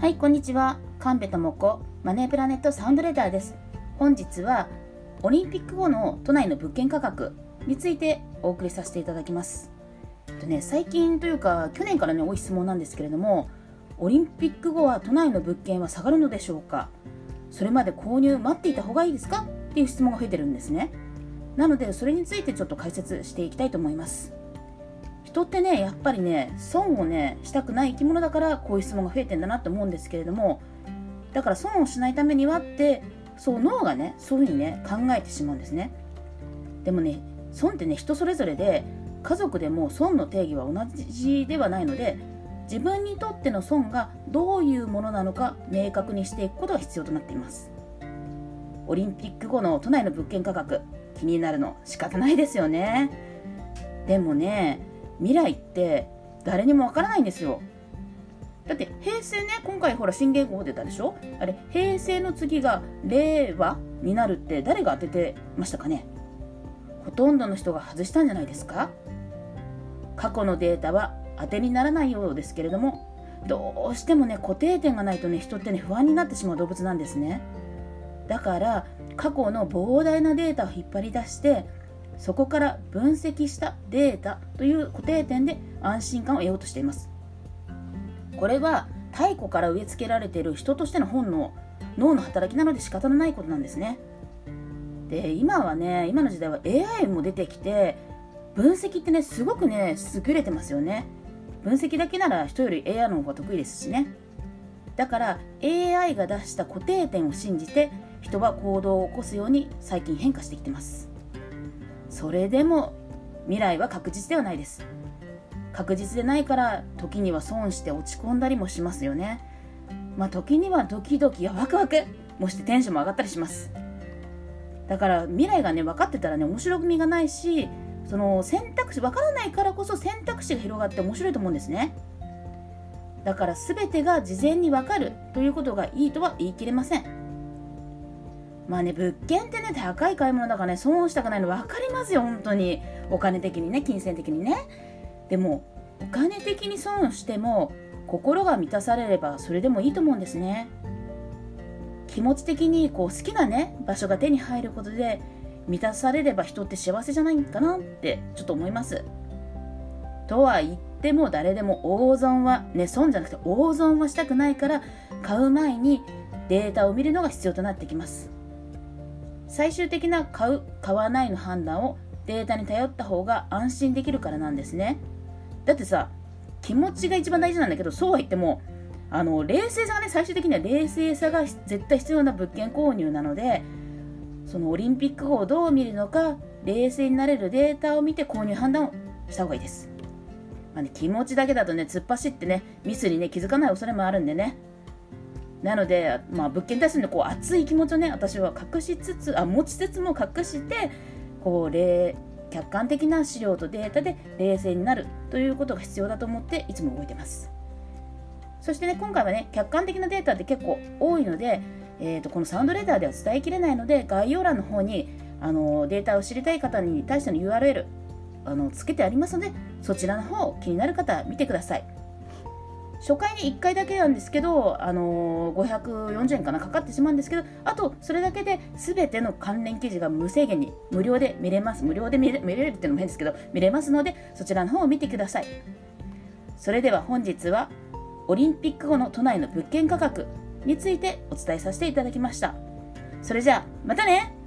はい、こんにちは。神戸智子、マネープラネットサウンドレーダーです。本日は、オリンピック後の都内の物件価格についてお送りさせていただきます。とね、最近というか、去年からね、多い質問なんですけれども、オリンピック後は都内の物件は下がるのでしょうか？それまで購入待っていた方がいいですか？っていう質問が増えてるんですね。なので、それについてちょっと解説していきたいと思います。人ってねやっぱりね損をねしたくない生き物だからこういう質問が増えてんだなと思うんですけれどもだから損をしないためにはってそう脳がねそういうふうにね考えてしまうんですね。でもね損ってね人それぞれで家族でも損の定義は同じではないので自分にとっての損がどういうものなのか明確にしていくことが必要となっています。オリンピック後の都内の物件価格気になるの仕方ないですよね。でもね未来って誰にもわからないんですよ。だって平成ね今回ほら新元号出たでしょ？あれ平成の次が令和になるって誰が当ててましたかね？ほとんどの人が外したんじゃないですか？過去のデータは当てにならないようですけれどもどうしてもね固定点がないとね人ってね不安になってしまう動物なんですね。だから過去の膨大なデータを引っ張り出してそこから分析したデータという固定点で安心感を得ようとしています。これは太古から植え付けられている人としての本能脳の働きなので仕方のないことなんですね。で今はね今の時代は AI も出てきて分析ってねすごくね優れてますよね。分析だけなら人より AI の方が得意ですしね。だから AI が出した固定点を信じて人は行動を起こすように最近変化してきてます。それでも未来は確実ではないです。確実でないから時には損して落ち込んだりもしますよね。まあ時にはドキドキやワクワクもしてテンションも上がったりします。だから未来がね分かってたらね面白みがないしその選択肢分からないからこそ選択肢が広がって面白いと思うんですね。だから全てが事前に分かるということがいいとは言い切れません。まあね、物件ってね、高い買い物だからね、損したくないの分かりますよ、本当に。お金的にね、金銭的にね。でも、お金的に損しても、心が満たされればそれでもいいと思うんですね。気持ち的にこう好きなね、場所が手に入ることで、満たされれば人って幸せじゃないかなってちょっと思います。とは言っても誰でも大損は、ね、損じゃなくて大損はしたくないから買う前にデータを見るのが必要となってきます。最終的な買う買わないの判断をデータに頼った方が安心できるからなんですね。だってさ気持ちが一番大事なんだけどそうは言ってもあの冷静さがね最終的には冷静さが絶対必要な物件購入なのでそのオリンピック後をどう見るのか冷静になれるデータを見て購入判断をした方がいいです、まあね、気持ちだけだとね突っ走ってねミスにね気づかない恐れもあるんでね。なので、まあ、物件に対するこう熱い気持ちをね私は隠しつつあ持ちつつも隠してこう客観的な資料とデータで冷静になるということが必要だと思っていつも動いてます。そしてね今回はね客観的なデータって結構多いので、えーと、このサウンドレーダーでは伝えきれないので概要欄の方にあのデータを知りたい方に対しての URL あのつけてありますのでそちらの方気になる方は見てください。初回に1回だけなんですけど、あのー、540円かなかかってしまうんですけどあとそれだけで全ての関連記事が無制限に無料で見れます。無料で見れ見れるっていうのも変ですけど見れますのでそちらの方を見てください。それでは本日はオリンピック後の都内の物件価格についてお伝えさせていただきました。それじゃあまたね！